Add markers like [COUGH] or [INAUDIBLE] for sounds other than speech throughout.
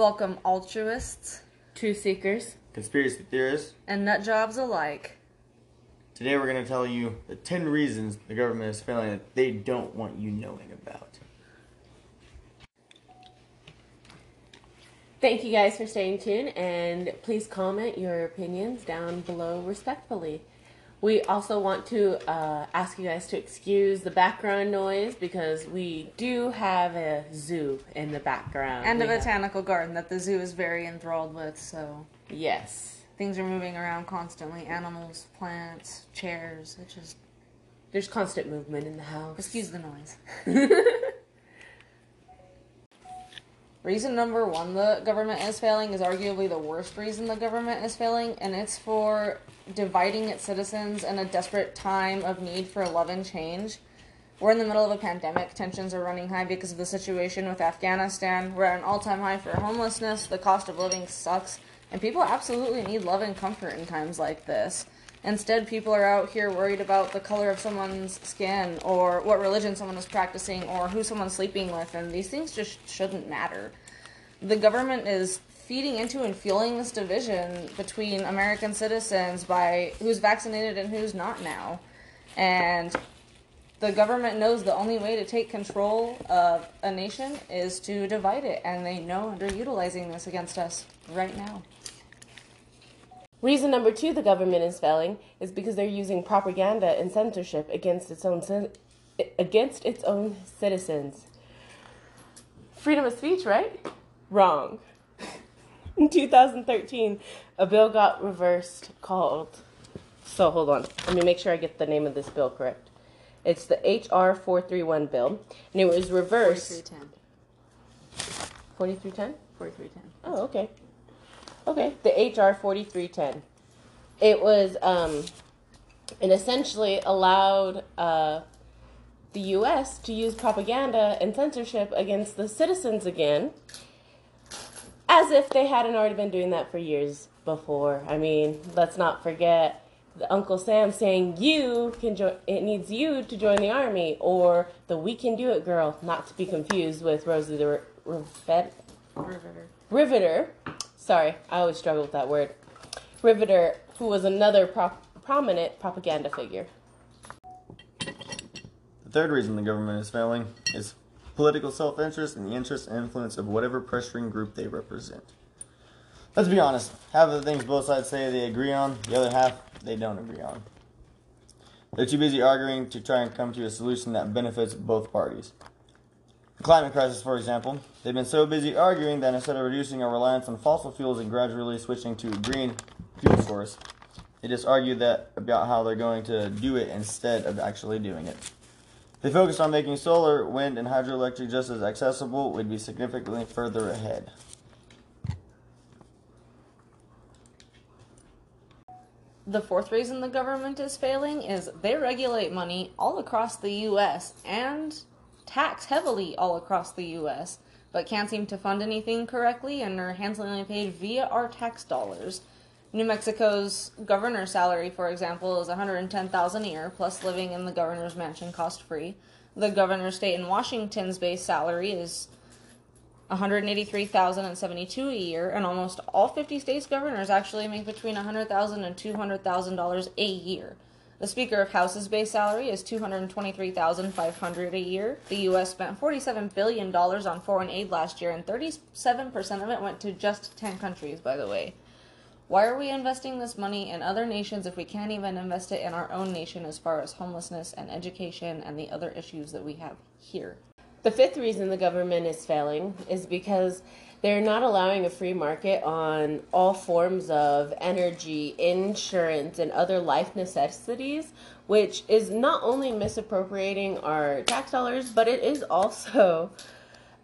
Welcome, altruists Truth seekers. Conspiracy theorists. and nut jobs alike. Today we're going to tell you the 10 reasons the government is failing that they don't want you knowing about. Thank you guys for staying tuned and please comment your opinions down below respectfully. We also want to uh, ask you guys to excuse the background noise because we do have a zoo in the background. And a We have- botanical garden that the zoo is very enthralled with, so Yes. things are moving around constantly. Animals, plants, chairs. It just There's constant movement in the house. excuse the noise. [LAUGHS] Reason number one the government is failing is arguably the worst reason the government is failing, and it's for dividing its citizens in a desperate time of need for love and change. We're in the middle of a pandemic. Tensions are running high because of the situation with Afghanistan. We're at an all time high for homelessness. The cost of living sucks. And people absolutely need love and comfort in times like this. Instead, people are out here worried about the color of someone's skin or what religion someone is practicing or who someone's sleeping with, and these things just shouldn't matter. The government is feeding into and fueling this division between American citizens by who's vaccinated and who's not now. And the government knows the only way to take control of a nation is to divide it, and they know they're utilizing this against us right now. Reason number two the government is failing is because they're using propaganda and censorship against its own against its own citizens. Freedom of speech, right? Wrong. [LAUGHS] In 2013, a bill got reversed called. So hold on. Let me make sure I get the name of this bill correct. It's the HR 431 bill, and it was reversed. 4310. 4310? 4310. Oh, okay. Okay, the HR 4310. It was, um, it essentially allowed uh, the U.S. to use propaganda and censorship against the citizens again, as if they hadn't already been doing that for years before. I mean, let's not forget the Uncle Sam saying you can join. It needs you to join the army, or the "We Can Do It" girl, not to be confused with Rosie the Rivet. Riveter. Riveter, sorry, I always struggle with that word. Riveter, who was another pro- prominent propaganda figure. The third reason the government is failing is political self interest and the interest and influence of whatever pressuring group they represent. Let's be honest, half of the things both sides say they agree on, the other half they don't agree on. They're too busy arguing to try and come to a solution that benefits both parties. Climate crisis, for example, they've been so busy arguing that instead of reducing our reliance on fossil fuels and gradually switching to a green fuel source, they just argue that about how they're going to do it instead of actually doing it. They focused on making solar, wind, and hydroelectric just as accessible, we'd be significantly further ahead. The fourth reason the government is failing is they regulate money all across the US and tax heavily all across the US, but can't seem to fund anything correctly and are handsomely paid via our tax dollars. New Mexico's governor's salary, for example, is 110,000 a year plus living in the governor's mansion cost free. The governor's state in Washington's base salary is 183,072 a year, and almost all 50 states governors actually make between 100,000 and 200,000 dollars a year. The Speaker of House's base salary is $223,500 a year. The U.S. spent 47 billion dollars on foreign aid last year, and 37 percent of it went to just 10 countries. By the way, why are we investing this money in other nations if we can't even invest it in our own nation as far as homelessness and education and the other issues that we have here? The fifth reason the government is failing is because they're not allowing a free market on all forms of energy, insurance, and other life necessities, which is not only misappropriating our tax dollars, but it is also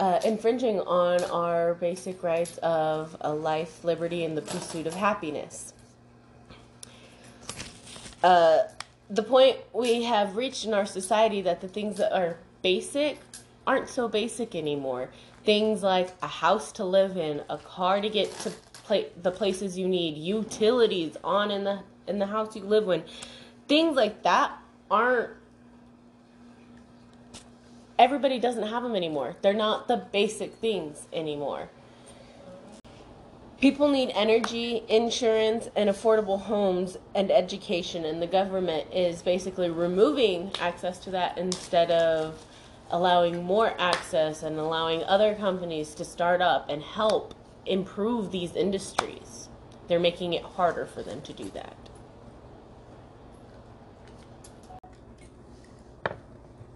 uh, infringing on our basic rights of a life, liberty, and the pursuit of happiness. Uh, the point we have reached in our society that the things that are basic aren't so basic anymore. Things like a house to live in, a car to get to pla- the places you need, utilities on in the in the house you live in. Things like that aren't everybody doesn't have them anymore. They're not the basic things anymore. People need energy, insurance, and affordable homes and education, and the government is basically removing access to that instead of allowing more access and allowing other companies to start up and help improve these industries. They're making it harder for them to do that.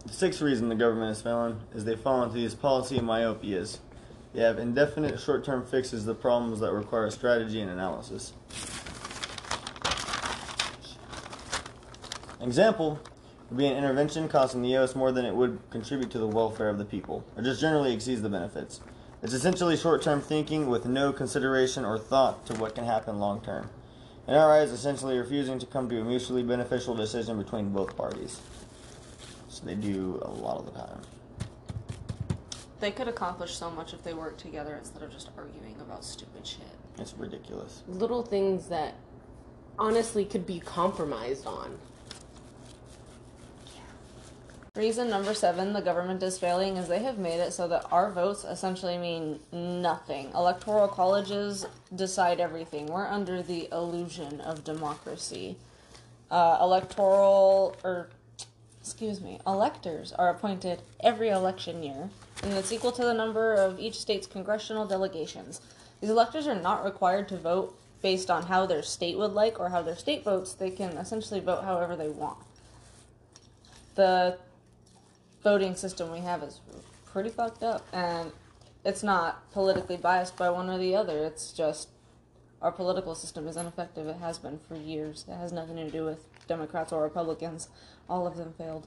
The sixth reason the government is failing is they fall into these policy myopias. They have indefinite short term fixes to problems that require strategy and analysis. Example would be an intervention costing the U.S. more than it would contribute to the welfare of the people, or just generally exceeds the benefits. It's essentially short term thinking with no consideration or thought to what can happen long term. In our eyes, essentially refusing to come to a mutually beneficial decision between both parties. So they do a lot of the time. They could accomplish so much if they worked together instead of just arguing about stupid shit. It's ridiculous. Little things that honestly could be compromised on. Reason number seven the government is failing is they have made it so that our votes essentially mean nothing. Electoral colleges decide everything. We're under the illusion of democracy. Uh, electoral, or excuse me, electors are appointed every election year, and it's equal to the number of each state's congressional delegations. These electors are not required to vote based on how their state would like or how their state votes. They can essentially vote however they want. The voting system we have is pretty fucked up, and it's not politically biased by one or the other. It's just our political system is ineffective. It has been for years. It has nothing to do with Democrats or Republicans. All of them failed.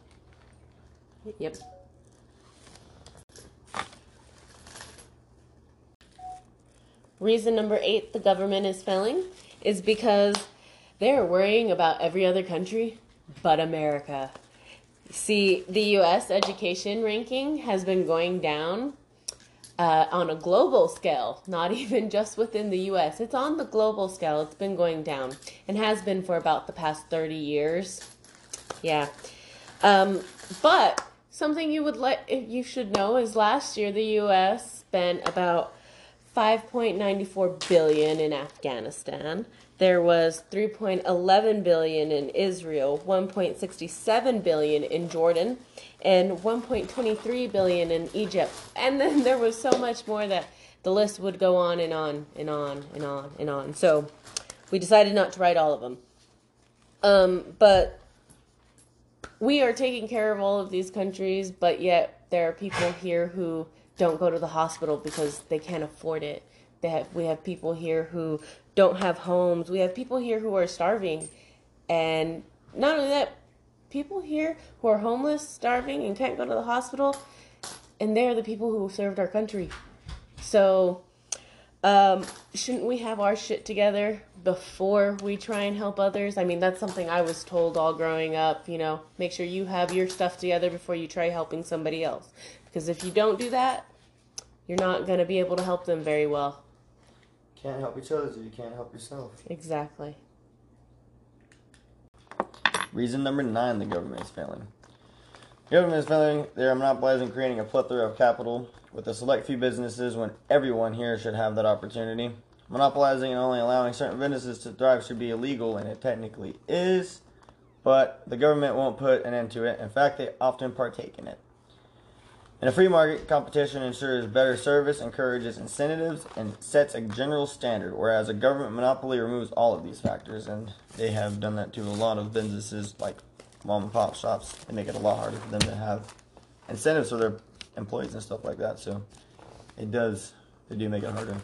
Yep. Reason number eight the government is failing is because they're worrying about every other country but America. See, the US education ranking has been going down uh, on a global scale, not [LAUGHS] even just within the US. It's on the global scale. It's been going down and has been for about the past 30 years. Yeah. Um, but something you would let you should know is last year the US spent about 5.94 billion in Afghanistan. There was 3.11 billion in Israel, 1.67 billion in Jordan, and 1.23 billion in Egypt. And then [LAUGHS] there was so much more that the list would go on and on and on and on and on. So we decided not to write all of them. Um, but we are taking care of all of these countries, but yet there are people here who don't go to the hospital because they can't afford it. They have, we have people here who don't have homes. We have people here who are starving. And not only that, people here who are homeless, starving, and can't go to the hospital, and they're the people who served our country. So, um, shouldn't we have our shit together before we try and help others? I mean, that's something I was told all growing up, you know, make sure you have your stuff together before you try helping somebody else. Because if you don't do that, you're not going to be able to help them very well. Can't help each other if you can't help yourself. Exactly. Reason number nine the government is failing. The government is failing. They are monopolizing creating a plethora of capital with a select few businesses when everyone here should have that opportunity. Monopolizing and only allowing certain businesses to thrive should be illegal, and it technically is, but the government won't put an end to it. In fact, they often partake in it. In a free market, competition ensures better service, encourages incentives, and sets a general standard, whereas a government monopoly removes all of these factors, and they have done that to a lot of businesses like mom and pop shops. They make it a lot harder for them to have incentives for their employees and stuff like that, so it does, they do make it harder.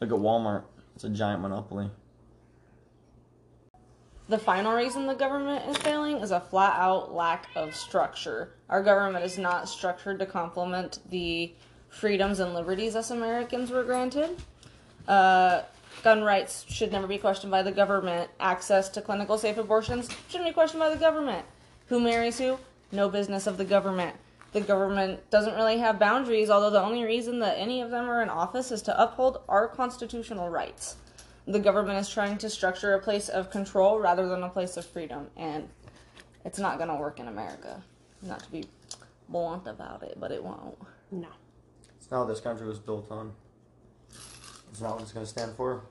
Look at Walmart, it's a giant monopoly. The final reason the government is failing is a flat out lack of structure. Our government is not structured to complement the freedoms and liberties us Americans were granted. Uh, gun rights should never be questioned by the government. Access to clinical safe abortions shouldn't be questioned by the government. Who marries who? No business of the government. The government doesn't really have boundaries, although the only reason that any of them are in office is to uphold our constitutional rights the government is trying to structure a place of control rather than a place of freedom, and it's not going to work in America. Not to be blunt about it, but it won't. No. It's not what this country was built on. It's not what it's going to stand for.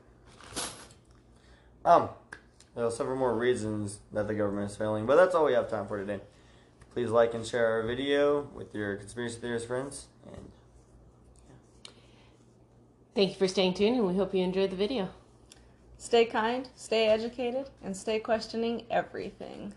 Um, there are several more reasons that the government is failing, but that's all we have time for today. Please like and share our video with your conspiracy theorist friends, and Thank you for staying tuned, and we hope you enjoyed the video. Stay kind, stay educated, and stay questioning everything.